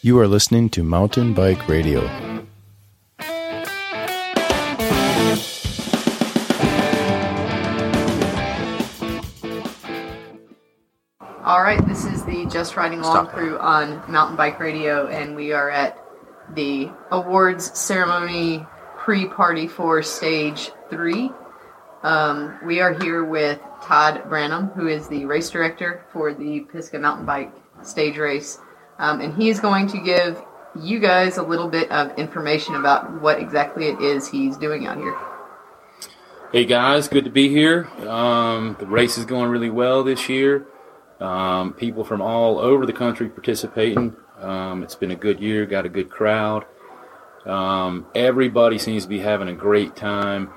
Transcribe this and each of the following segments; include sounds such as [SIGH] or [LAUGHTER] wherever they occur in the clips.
You are listening to Mountain Bike Radio. All right, this is the Just Riding Along Stop. crew on Mountain Bike Radio, and we are at the awards ceremony pre-party for stage three. Um, we are here with Todd Branham, who is the race director for the Pisgah Mountain Bike stage race, um, and he is going to give you guys a little bit of information about what exactly it is he's doing out here. Hey guys, good to be here. Um, the race is going really well this year. Um, people from all over the country participating. Um, it's been a good year, got a good crowd. Um, everybody seems to be having a great time.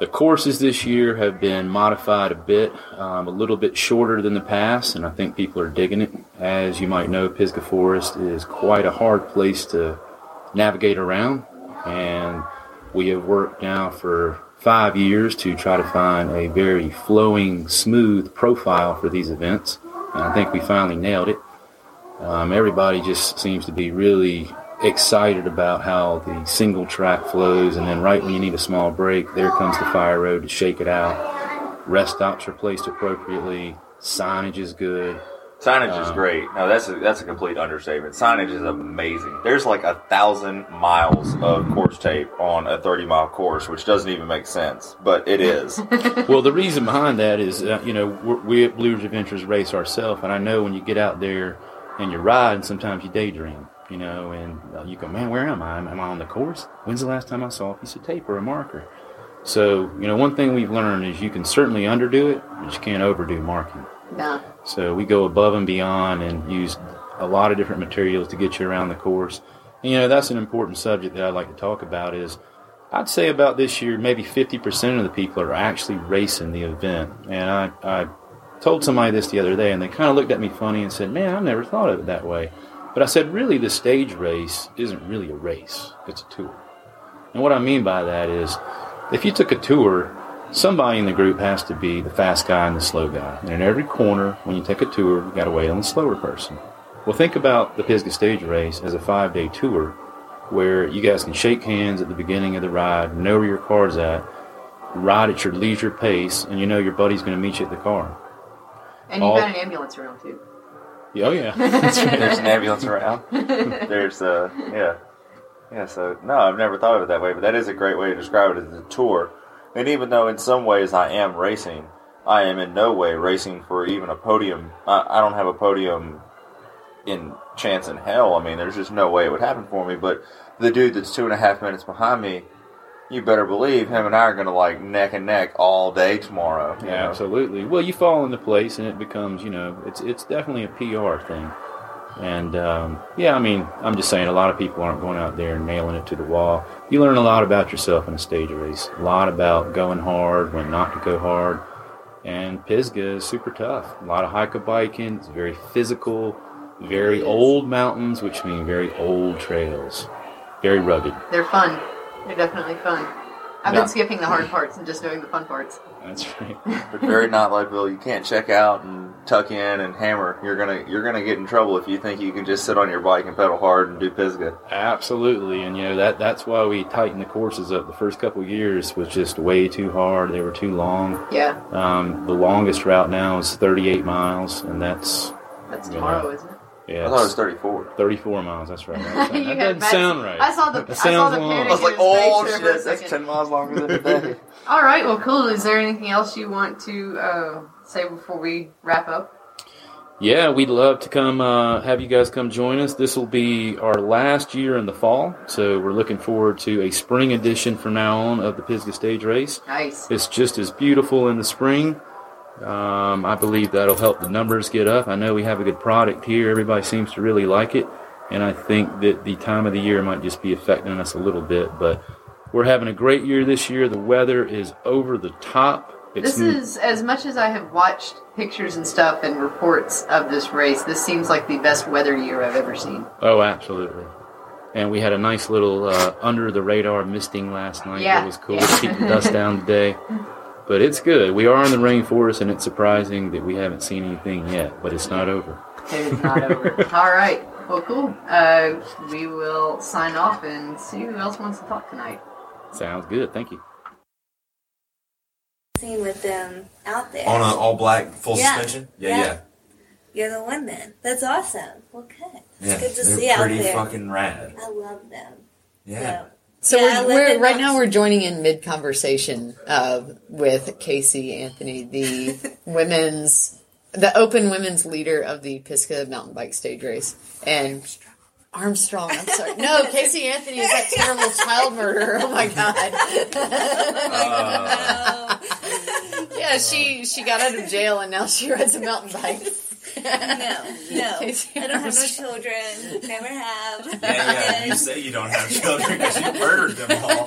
The courses this year have been modified a bit, um, a little bit shorter than the past, and I think people are digging it. As you might know, Pisgah Forest is quite a hard place to navigate around, and we have worked now for five years to try to find a very flowing, smooth profile for these events. And I think we finally nailed it. Um, everybody just seems to be really excited about how the single track flows, and then right when you need a small break, there comes the fire road to shake it out. Rest stops are placed appropriately. Signage is good. Signage is Um, great. No, that's a, that's a complete understatement. Signage is amazing. There's like a thousand miles of course tape on a 30 mile course, which doesn't even make sense, but it is. [LAUGHS] well, the reason behind that is, uh, you know, we're, we at Blue Ridge Adventures race ourselves, and I know when you get out there and you're riding, sometimes you daydream, you know, and uh, you go, man, where am I? Am I on the course? When's the last time I saw a piece of tape or a marker? So, you know, one thing we've learned is you can certainly underdo it, but you can't overdo marking. Nah. So we go above and beyond and use a lot of different materials to get you around the course. And, you know, that's an important subject that I'd like to talk about is I'd say about this year, maybe 50% of the people are actually racing the event. And I, I told somebody this the other day, and they kind of looked at me funny and said, man, I never thought of it that way. But I said, really, the stage race isn't really a race. It's a tour. And what I mean by that is, if you took a tour, somebody in the group has to be the fast guy and the slow guy. And in every corner, when you take a tour, you got to wait on the slower person. Well, think about the Pisgah Stage Race as a five day tour where you guys can shake hands at the beginning of the ride, know where your car's at, ride at your leisure pace, and you know your buddy's going to meet you at the car. And you've All- got an ambulance around too. Yeah, Oh, yeah. [LAUGHS] There's an ambulance around. [LAUGHS] There's uh yeah. Yeah, so no, I've never thought of it that way, but that is a great way to describe it as a tour. And even though in some ways I am racing, I am in no way racing for even a podium. I, I don't have a podium in chance in hell. I mean, there's just no way it would happen for me. But the dude that's two and a half minutes behind me, you better believe him and I are going to like neck and neck all day tomorrow. Yeah, know? absolutely. Well, you fall into place, and it becomes, you know, it's it's definitely a PR thing. And um, yeah, I mean, I'm just saying, a lot of people aren't going out there and nailing it to the wall. You learn a lot about yourself in a stage race. A lot about going hard, when not to go hard. And Pisgah is super tough. A lot of hiker biking. It's very physical. Very old mountains, which mean very old trails. Very rugged. They're fun. They're definitely fun. I've been skipping the hard parts and just doing the fun parts. That's right. [LAUGHS] but very not Leadville. You can't check out and tuck in and hammer. You're gonna you're gonna get in trouble if you think you can just sit on your bike and pedal hard and do Pisgah. Absolutely, and you know that that's why we tightened the courses up. The first couple of years was just way too hard; they were too long. Yeah, Um, the longest route now is 38 miles, and that's that's Yeah. tomorrow, isn't it? Yeah, I thought it was 34. 34 miles. That's right. [LAUGHS] That, You that had doesn't Matt's- sound right. I saw the That I saw sounds the long. panic I was in like, his oh face there for a shit, that's second. 10 miles longer than today. [LAUGHS] All right, well, cool. Is there anything else you want to uh, say before we wrap up? Yeah, we'd love to come uh, have you guys come join us. This will be our last year in the fall, so we're looking forward to a spring edition from now on of the Pisgah Stage Race. Nice. It's just as beautiful in the spring. Um, I believe that'll help the numbers get up. I know we have a good product here. Everybody seems to really like it. And I think that the time of the year might just be affecting us a little bit. But we're having a great year this year. The weather is over the top. It's This is as much as I have watched pictures and stuff and reports of this race. This seems like the best weather year I've ever seen. Oh, absolutely. And we had a nice little uh, under the radar misting last night. Yeah, That was cool yeah. to keep the dust down today. [LAUGHS] But it's good. We are in the rainforest, and it's surprising that we haven't seen anything yet. But it's not over. It is not over. [LAUGHS] All right. Well, cool. Uh, we will sign off and see who else wants to talk tonight. Sounds good. Thank you. Seen with them out there. On an all black full Yeah. suspension? Yeah, Yeah. yeah. You're the one then. That's awesome. Well, good. Yeah. It's good to They're see out pretty fucking rad. I love them. Yeah. So Yeah, we're, we're right now we're joining in mid conversation uh, with Casey Anthony, the [LAUGHS] women's, the open women's leader of the Pisgah mountain bike stage race, and Armstrong. I'm sorry, no, [LAUGHS] Casey Anthony is that terrible child murderer. Oh my god. [LAUGHS] Uh, yeah, she she got out of jail and now she rides a mountain bike. No, no. I don't have no children. Never have. [LAUGHS] yeah, yeah. You say you don't have children because you murdered them all.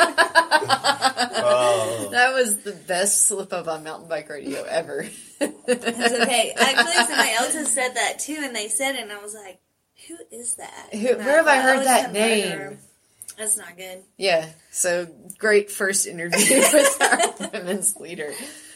Oh. [LAUGHS] That was the best slip up on mountain bike radio ever. It's okay. Actually, [LAUGHS] somebody else has said that too, and they said it, and I was like, "Who is that?" Who- And where have I thought, heard "Oh, that name?" murderer. That's not good. Yeah, so great first interview with our women's leader.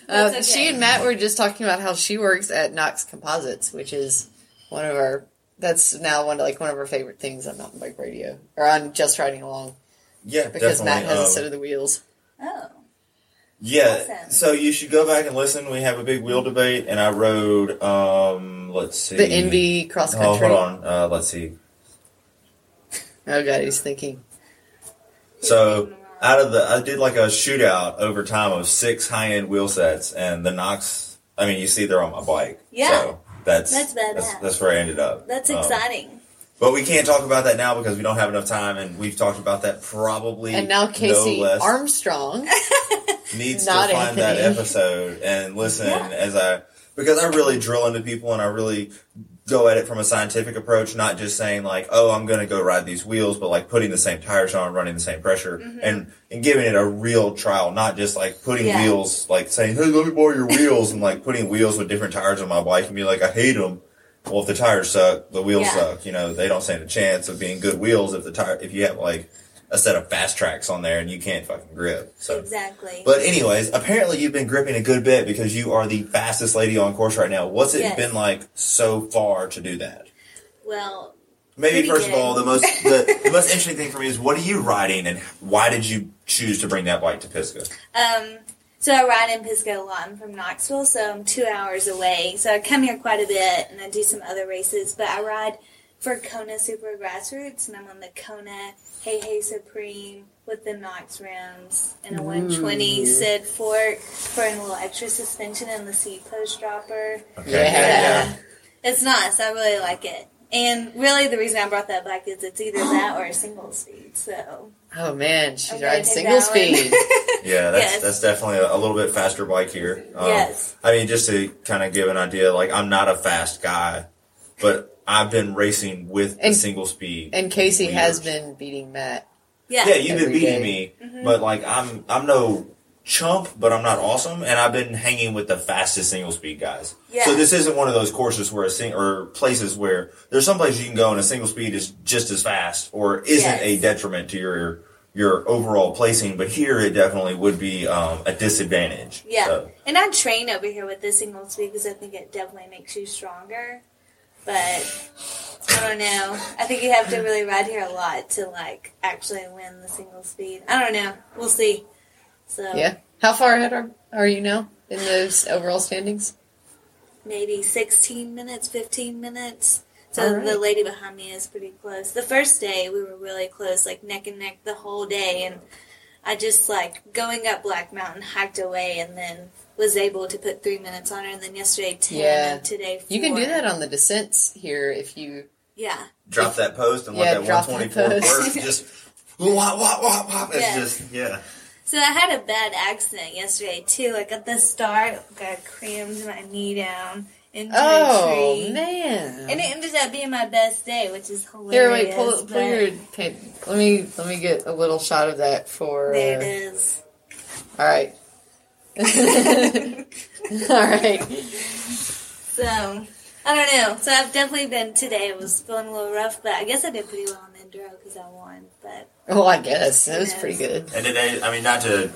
Uh, She and Matt were just talking about how she works at Nox Composites, which is one of our. That's now one of, like one of our favorite things on mountain bike radio or on just riding along Yeah, because Matt definitely. has a um, set of the wheels. Oh, Yeah, Awesome. so you should go back and listen. We have a big wheel debate, and I rode. Um, let's see, The Envy cross Oh, country. hold on. Uh, let's see. Oh god, he's thinking. So out of the, I did like a shootout over time of six high end wheel sets, and the Nox. I mean, you see, they're on my bike. Yeah. so that's That's badass. That's, that's where I ended up. that's Um, exciting. but we can't talk about that now because we don't have enough time, and we've talked about that probably. And now Kaysee no less Armstrong. [LAUGHS] needs to find that episode and listen Yeah. as I because I really drill into people and I really go at it from a scientific approach, not just saying like, oh, I'm going to go ride these wheels, but like putting the same tires on, running the same pressure, and and giving it a real trial, not just like putting Mm-hmm. Yeah. wheels, like saying, hey, let me borrow your wheels, and like putting wheels with different tires on my bike and be like, I hate them. Well, if the tires suck, the wheels Yeah. suck. You know, they don't stand a chance of being good wheels if the tire if you have like a set of fast tracks on there and you can't fucking grip. So Exactly. but anyways, apparently you've been gripping a good bit because you are the fastest lady on course right now. What's it Yes. been like so far to do that? well, Maybe first of all, the most the, [LAUGHS] the most interesting thing for me is what are you riding and why did you choose to bring that bike to Pisgah? um, so I ride in Pisgah a lot. I'm from Knoxville, so I'm two hours away. So I come here quite a bit, and I do some other races. But I ride for Kona Super Grassroots, and I'm on the Kona Hei Hei Supreme with the Nox rims and a 120 Sid fork for a little extra suspension and the seat post dropper. Yeah. It's nice. I really like it. And really, the reason I brought that back is it's either that or a single speed. So Oh man, she I'm gonna riding take single speed. [LAUGHS] Yeah, that's Yes. that's definitely a, a little bit faster bike here. Um, Yes. I mean, just to kind of give an idea, like I'm not a fast guy, but I've been racing with And- the single speed. And Kaysee has been beating Matt. yeah, Yeah, you've been beating day. me, but like I'm I'm no chump, but I'm not awesome, and I've been hanging with the fastest single speed guys. Yeah. So this isn't one of those courses where a sing or places where there's some places you can go and a single speed is just as fast or isn't Yes. a detriment to your your overall placing, but here it definitely would be um, a disadvantage. Yeah, So, and I train over here with the single speed because I think it definitely makes you stronger. But I don't know. I think you have to really ride here a lot to like actually win the single speed. I don't know. We'll see. So Yeah. How far ahead are, are you now in those overall standings? maybe 16 minutes, 15 minutes. So right. the lady behind me is pretty close. The first day we were really close, like neck and neck the whole day, and I just like going up Black Mountain, hiked away, and then was able to put three minutes on her. And then yesterday ten, Yeah. and today four. You can do that on the descents here if you. Yeah, drop that post and Yeah, let that the 124 post. work. [LAUGHS] Just wop wop wop wop. It's Yeah. just yeah. So I had a bad accident yesterday too. Like at the start, got crammed my knee down into a Oh tree. man! And it ended up being my best day, which is hilarious. Here, wait, pull, pull your. Okay, let me let me get a little shot of that for. There it Uh, is. all right. [LAUGHS] all right. So I don't know. So I've definitely been today. It was feeling a little rough, but I guess I did pretty well on the enduro because I won. But Well, I guess it was Yes. pretty good. And today, I mean, not to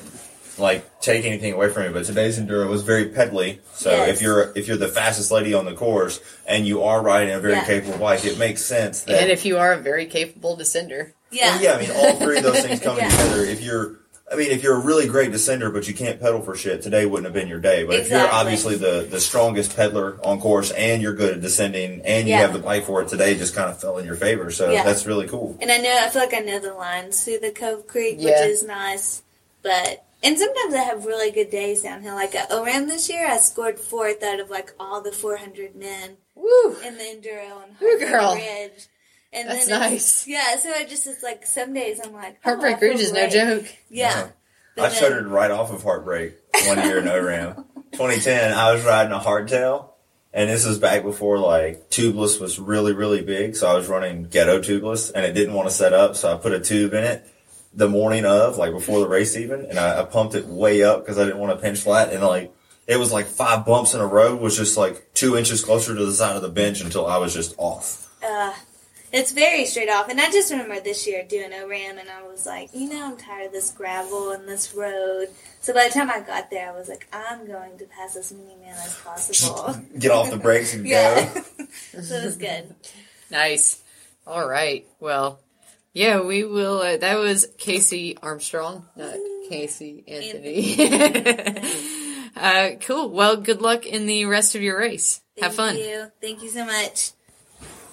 like take anything away from you, but today's enduro was very pedally. So Yes. if you're if you're the fastest lady on the course and you are riding a very Yeah. capable bike, it makes sense that And if you are a very capable descender, Yeah. Well, yeah, I mean, all three of those things coming [LAUGHS] Yeah. together. If you're, I mean, if you're a really great descender, but you can't pedal for shit, today wouldn't have been your day. But if you're obviously the, the strongest peddler on course and you're good at descending and you Yeah. have the bike for it, today just kind of fell in your favor. So Yeah. that's really cool. And I know I feel like I know the lines through the Cove Creek, Yeah. which is nice. But and sometimes I have really good days downhill. Like at ORAMM this year, I scored fourth out of like all the 400 men woo, in the enduro on Ooh, Heartbreak girl. Ridge. And That's then nice. Yeah, so I just it's like some days I'm like oh, I Heartbreak feel Ridge is no joke. Yeah. Uh-huh. I then- started right off of Heartbreak one year in ORAMM. [LAUGHS] 2010, I was riding a hardtail. And this was back before like tubeless was really, really big. So I was running ghetto tubeless and it didn't want to set up. So I put a tube in it the morning of, like before the race even. And I, I pumped it way up because I didn't want to pinch flat. And like, it was like five bumps in a row was just like two inches closer to the side of the bench until I was just off. uh, it's very straight off. And I just remember this year doing ORAMM, and I was like, you know, I'm tired of this gravel and this road. So by the time I got there, I was like, I'm going to pass as many men as possible. Get off the brakes and [LAUGHS] yeah. go. [LAUGHS] so it was good. Nice. All right. Well, yeah, we will. Uh, that was Kaysee Armstrong, not Casey Anthony. [LAUGHS] uh, cool. Well, good luck in the rest of your race. Have fun. Thank you. Thank you so much.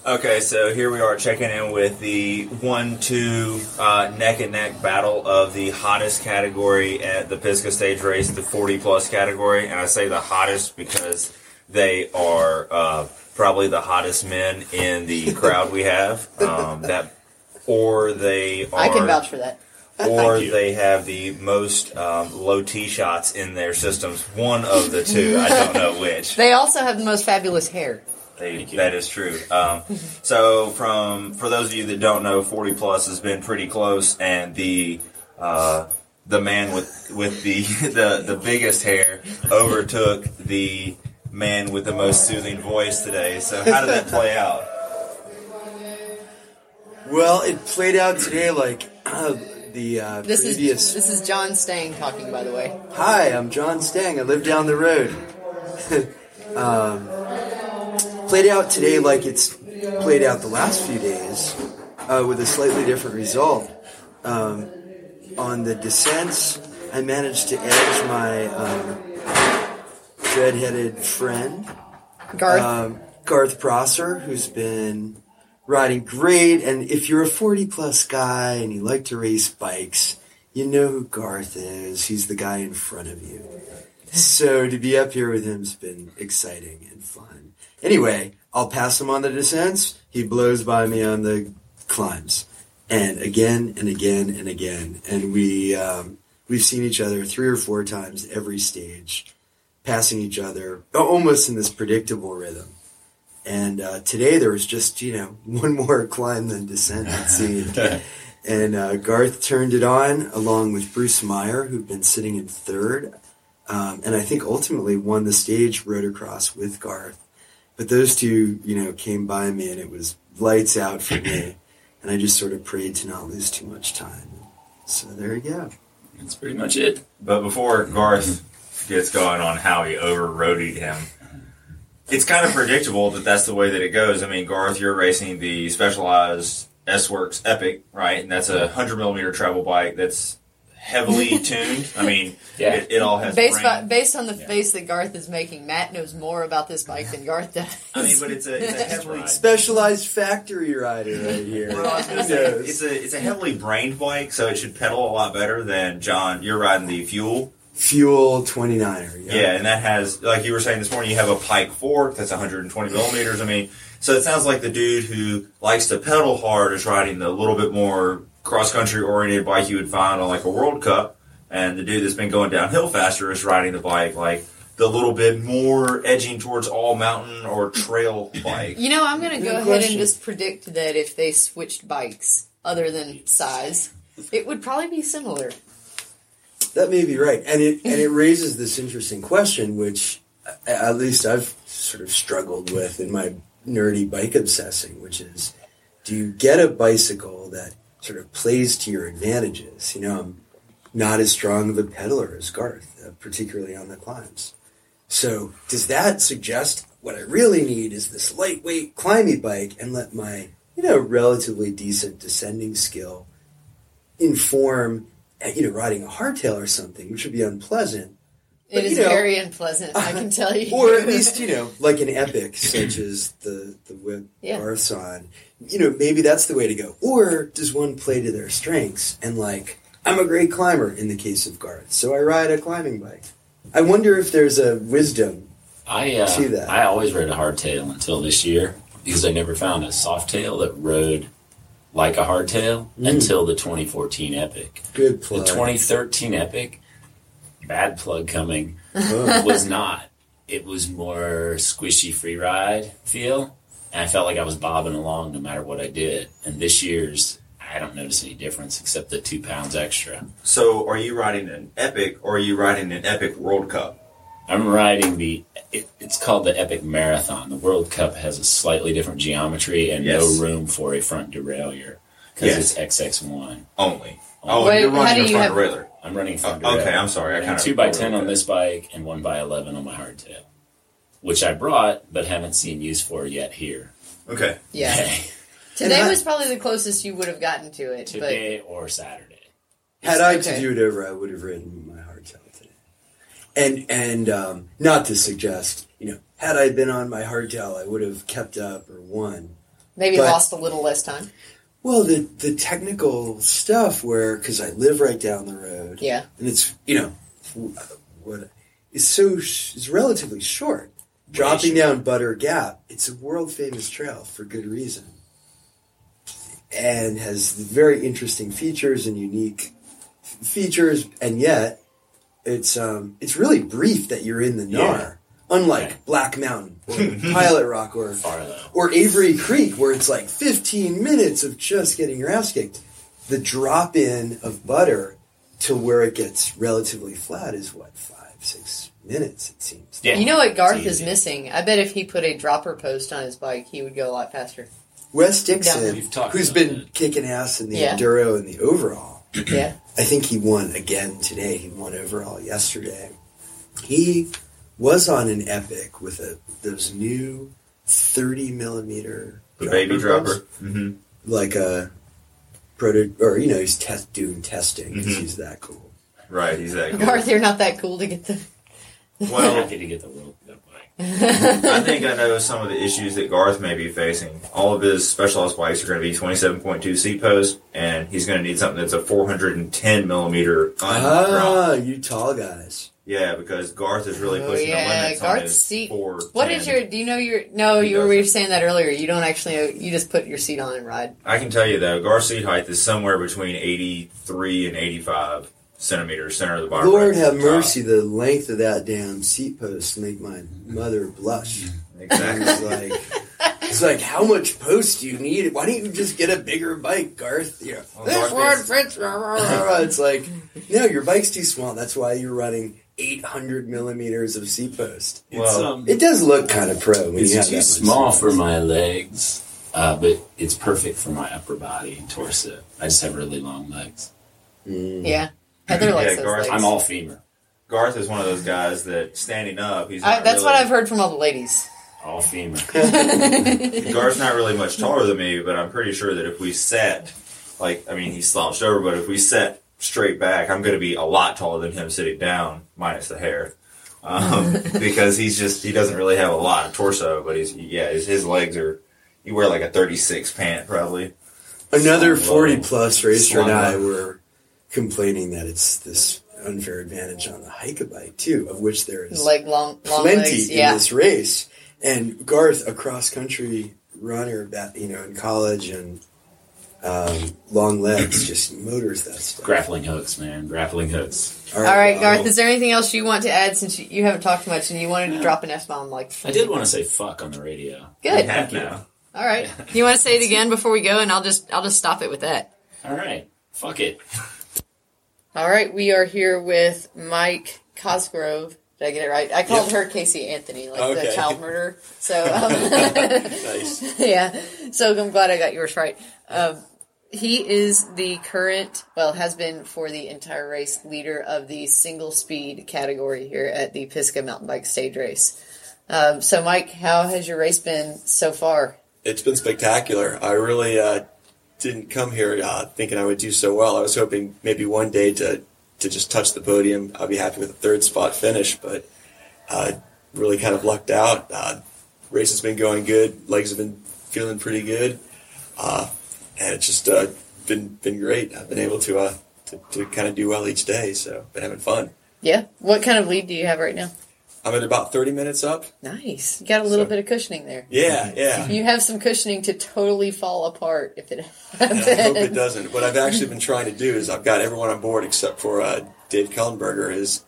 Okay, so here we are checking in with the one-two uh, neck and neck battle of the hottest category at the Pisgah Stage Race, the 40-plus category, and I say the hottest because they are uh, probably the hottest men in the [LAUGHS] crowd we have. Um, that, or they are, I can vouch for that. [LAUGHS] or they have the most um, low tee shots in their systems. One of the two, I don't know which. They also have the most fabulous hair. They, that is true. Um, so, from for those of you that don't know, forty plus has been pretty close, and the uh, the man with with the, [LAUGHS] the the biggest hair overtook the man with the most soothing voice today. So, how did that play out? Well, it played out today like uh, the uh, This is previous. this is Jon Stang talking, by the way. Hi, I'm Jon Stang. I live down the road. [LAUGHS] um, played out today like it's played out the last few days, uh, with a slightly different result. Um, on the descents, I managed to edge my um, red-headed friend. Garth. um, Garth Prosser, who's been riding great. And if you're a 40 plus guy and you like to race bikes, you know who Garth is. He's the guy in front of you. So to be up here with him's been exciting and fun. Anyway, I'll pass him on the descents. He blows by me on the climbs. And again and again and again. And we, um, we've seen each other three or four times every stage passing each other almost in this predictable rhythm. And uh, today there was just, you know, [LAUGHS] one more climb than descent, it seemed. [LAUGHS] and uh, Garth turned it on along with Bruce Meyer, who'd been sitting in third. Um, and I think ultimately won the stage rotocross with Garth. But those two, you know, came by me and it was lights out for me. [CLEARS THROAT] And I just sort of prayed to not lose too much time. So there you go. That's pretty much it. But before Garth gets going on how he overroaded him, it's kind of predictable that that's the way that it goes. I mean, Garth, you're racing the Specialized S Works Epic, right? And that's a 100 millimeter travel bike that's heavily [LAUGHS] tuned. I mean, Yeah. it, it all has Based, brain- by, based on the face that Garth is making, Matt knows more about this bike than Garth does. I mean, but it's a, it's a [LAUGHS] heavily Specialized factory rider right [LAUGHS] here. Well, I was gonna Who say, knows? it's a it's a heavily brained bike, so it should pedal a lot better than Jon. You're riding the fuel, Fuel 29er. yeah, and that has like you were saying this morning. You have a Pike fork that's 120 millimeters. I mean, so it sounds like the dude who likes to pedal hard is riding the little bit more cross country oriented bike you would find on like a World Cup, and the dude that's been going downhill faster is riding the bike like the little bit more edging towards all mountain or trail [LAUGHS] bike. You know, I'm going to go Good ahead question. and just predict that if they switched bikes, other than size, it would probably be similar. That may be right, and it and it raises this interesting question, which at least I've sort of struggled with in my nerdy bike obsessing, which is, do you get a bicycle that sort of plays to your advantages? You know, I'm not as strong of a pedaler as Garth, uh, particularly on the climbs. So does that suggest what I really need is this lightweight climbing bike and let my you know relatively decent descending skill inform uh, you know riding a hardtail or something, which would be unpleasant. But, It is you know- very unpleasant, I can tell you. or at least you know like an epic such [CLEARS THROAT] as the the whip Yeah. Garth's on you know maybe that's the way to go or does one play to their strengths and like i'm a great climber in the case of garth so i ride a climbing bike i wonder if there's a wisdom I uh, See that. I always rode a hardtail until this year because I never found a soft tail that rode like a hardtail Mm. until the 2014 Epic. good play. The 2013 Epic, bad plug coming, was not. It was more squishy free ride feel, and I felt like I was bobbing along no matter what I did. And this year's, I don't notice any difference except the two pounds extra. So, are you riding an Epic or are you riding an Epic World Cup? I'm riding the. It, it's called the Epic Marathon. The World Cup has a slightly different geometry and Yes. no room for a front derailleur because Yes. it's XX1. Only. Oh, Wait, you're running do a you front have- derailleur. I'm running front Oh, okay, I'm sorry. I And kind of two by ten on this bike and one by eleven on my hardtail, which I brought but haven't seen use for yet here. Okay. yeah. Okay. [LAUGHS] Today was probably the closest you would have gotten to it. But Today or Saturday. had i Okay. to do it over i would have ridden my hardtail today and and um, not to suggest you know had i been on my hardtail i would have kept up or won maybe But- lost a little less time. Well the the technical stuff where because i live right down the road Yeah. and it's you know what is so is relatively short. Dropping down Butter Gap, it's a world famous trail for good reason, and has very interesting features and unique features, and yet it's um it's really brief that you're in the Nar, Yeah. Unlike Yeah. Black Mountain or [LAUGHS] Pilot Rock or or Avery Creek, where it's like 15 minutes of just getting your ass kicked. The drop in of butter to where it gets relatively flat is what, five, six minutes, it seems. Yeah. You know what Garth is missing? I bet if he put a dropper post on his bike, he would go a lot faster. Wes Dixon, We've talked who's about been that. kicking ass in the Yeah. Enduro and the overall, Yeah. I think he won again today. He won overall yesterday. He was on an Epic with a those new 30 millimeter The baby dropper. Mm-hmm. like a proto or you know he's test doing testing 'cause Mhm. he's that cool. Right, he's that [LAUGHS] good. Garth, you're not that cool to get the. I'm [LAUGHS] Well, happy to get the World Cup bike. I think I know some of the issues that Garth may be facing. All of his specialized bikes are going to be 27.2 seat post, and he's going to need something that's a 410 millimeter undrop. Ah, you tall guys. Yeah, because Garth is really Oh, pushing yeah, the limits on Garth's his seat- 410. What is your? Do you know your? No, He you were, doesn't. were saying that earlier. You don't actually. know You just put your seat on and ride. I can tell you though, Garth's seat height is somewhere between 83 and 85 centimeters, center of the bottom. Lord right have top. mercy, the length of that damn seat post make my mother blush. Exactly. It's like it's like how much post do you need? Why don't you just get a bigger bike, Garth? You know, Well, this Garth one is- fits. It's like no, your bike's too small. That's why you're running 800 millimeters of seat post. Well, um, It does look kind of pro when it's you have too that small for my legs, uh, but it's perfect for my upper body and torso. I just have really long legs. Mm. Yeah, Heather likes Yeah, those Garth- legs. I'm all femur. Garth is one of those guys that standing up, he's I, not that's what I've heard from all the ladies. All femur. [LAUGHS] Garth's not really much taller than me, but I'm pretty sure that if we sat, like, I mean, he slouched over, but if we sat straight back, I'm going to be a lot taller than him sitting down, minus the hair. Um, [LAUGHS] because he's just, he doesn't really have a lot of torso, but he's, yeah, his, his legs are, you wear like a 36 pant probably. Another Slung 40 low. plus racer Slung and I low. were complaining that it's this unfair advantage on the hike a bike too, of which there is Leg long, long plenty legs. in this race. And Garth, a cross country runner that you know in college and um, long legs, just motors that stuff. Grappling hooks, man. Grappling hooks. All right, well, Garth. Is there anything else you want to add since you, you haven't talked much and you wanted to drop an f bomb? Like I did want to say fuck on the radio. Good. We have now. All right. [LAUGHS] You want to say it again before we go, and I'll just I'll just stop it with that. All right. Fuck it. All right. We are here with Mike Cosgrove. Did I get it right? I called her Casey Anthony, like the child murderer. So [LAUGHS] um, nice. [LAUGHS] yeah. So I'm glad I got yours right. Um, he is the current, well, has been for the entire race, leader of the single speed category here at the Pisgah Mountain Bike Stage Race. Um, so, Mike, how has your race been so far? It's been spectacular. I really uh, didn't come here uh, thinking I would do so well. I was hoping maybe one day to to just touch the podium. I'd be happy with a third spot finish, but uh, really kind of lucked out. Uh, race has been going good. Legs have been feeling pretty good, uh, and it's just uh, been been great. I've been able to, uh, to to kind of do well each day, so been having fun. Yeah. What kind of lead do you have right now? I'm at about 30 minutes up. Nice. You got a little So- bit of cushioning there. Yeah, yeah. You have some cushioning to totally fall apart if it And I hope it doesn't. What I've actually been trying to do is I've got everyone on board except for uh, Dave Kellenberger. Is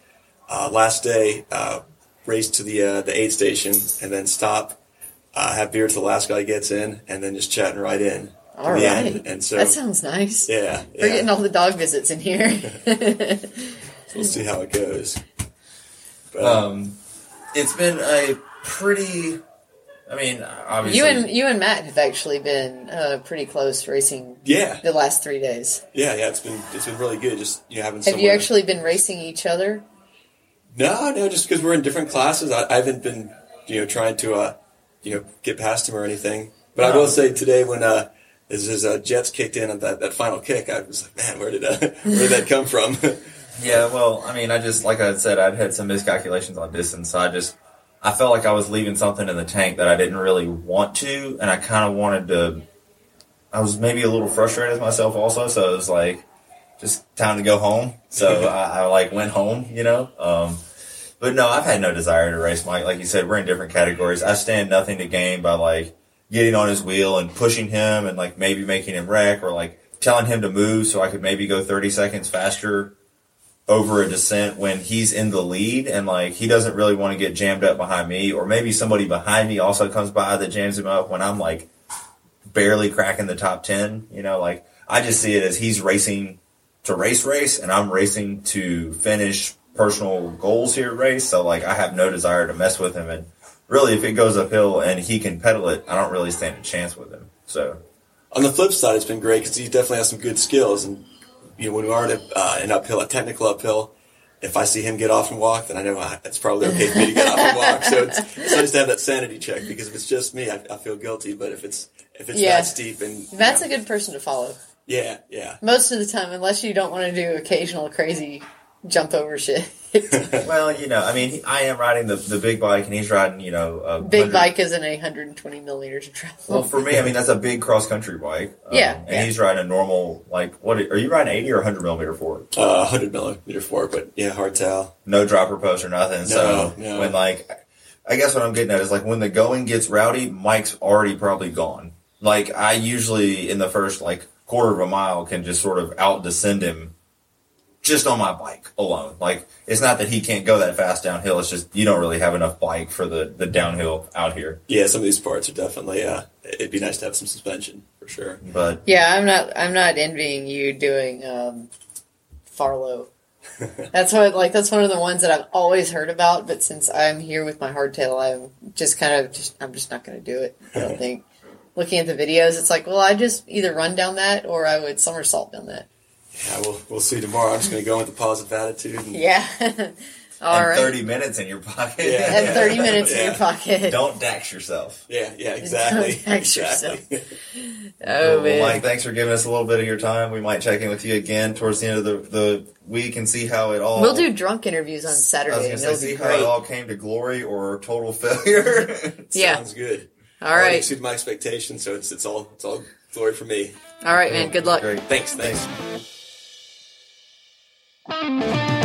uh, last day uh, race to the uh, the aid station and then stop, uh, have beer till the last guy gets in, and then just chatting right in. to All the right. end. And so that sounds nice. yeah, We're getting all the dog visits in here. [LAUGHS] so we'll see how it goes. But, Um, it's been a pretty. I mean, obviously, you and you and Matt have actually been uh, pretty close racing yeah, the last three days. yeah, yeah. It's been it's been really good. Just you know, having Have someone. you actually been racing each other? No, no, just because we're in different classes, I, I haven't been, you know, trying to, uh, you know, get past him or anything. But I will say today when uh, as his uh, Jets kicked in on that, that final kick, I was like, man, where did uh, [LAUGHS] where did that come from? [LAUGHS] Yeah, well, I mean, I just like I said, I'd had some miscalculations on distance, so I just I felt like I was leaving something in the tank that I didn't really want to, and I kind of wanted to. I was maybe a little frustrated with myself also, so it was like just time to go home. So [LAUGHS] I, I like went home, you know. Um, but no, I've had no desire to race Mike. Like you said, we're in different categories. I stand nothing to gain by like getting on his wheel and pushing him and like maybe making him wreck or like telling him to move so I could maybe go 30 seconds faster over a descent when he's in the lead and like he doesn't really want to get jammed up behind me or maybe somebody behind me also comes by that jams him up when I'm like barely cracking the top 10 you know like I just see it as he's racing to race race and I'm racing to finish personal goals here race so like I have no desire to mess with him and really if it goes uphill and he can pedal it I don't really stand a chance with him so on the flip side, it's been great because he definitely has some good skills. And you know, when we are in a, uh, an uphill, a technical uphill, if I see him get off and walk, then I know uh, it's probably okay for me to get off and walk. So it's, it's nice to have that sanity check because if it's just me, I, I feel guilty. But if it's if it's Yeah. that steep and Matt's a good person to follow. yeah, yeah. Most of the time, unless you don't want to do occasional crazy jump over shit. [LAUGHS] well you know I mean he- I am riding the, the big bike and he's riding you know a Big bike isn't a 120 millimeters of travel. Well, for me, I mean that's a big cross country bike. Um, Yeah, and yeah. he's riding a normal like what are you riding eighty or hundred millimeter fork? Uh, 100 millimeter fork, but yeah, hard tell. No dropper post or nothing. so No, no. when like, I guess what I'm getting at is like when the going gets rowdy, Mike's already probably gone. Like I usually in the first like quarter of a mile can just sort of out descend him. Just on my bike alone. Like, it's not that he can't go that fast downhill. It's just you don't really have enough bike for the, the downhill out here. Yeah, some of these parts are definitely. Uh, it'd be nice to have some suspension for sure. But Yeah, I'm not. I'm not envying you doing um, Farlow. [LAUGHS] that's what like that's one of the ones that I've always heard about. But since I'm here with my hardtail, I'm just kind of just I'm just not going to do it. I don't [LAUGHS] think. Looking at the videos, it's like, well, I just either run down that or I would somersault down that. Yeah, we'll we'll see tomorrow. I'm just going to go with a positive attitude. And, Yeah. [LAUGHS] All and right. thirty minutes in your pocket. Yeah. and 30 minutes in your pocket. Don't dax yourself. Yeah, yeah, exactly. Don't tax exactly. [LAUGHS] Oh well, man. Mike, thanks for giving us a little bit of your time. We might check in with you again towards the end of the, the week and see how it all. We'll do drunk interviews on I was Saturday. going and to say, it'll see how it all came to glory or total [LAUGHS] failure. Yeah. Sounds good. All Already exceeded my expectations, so it's it's all it's all glory for me. All right, man. Good luck. Great. Thanks, thanks. Thanks. Thank you.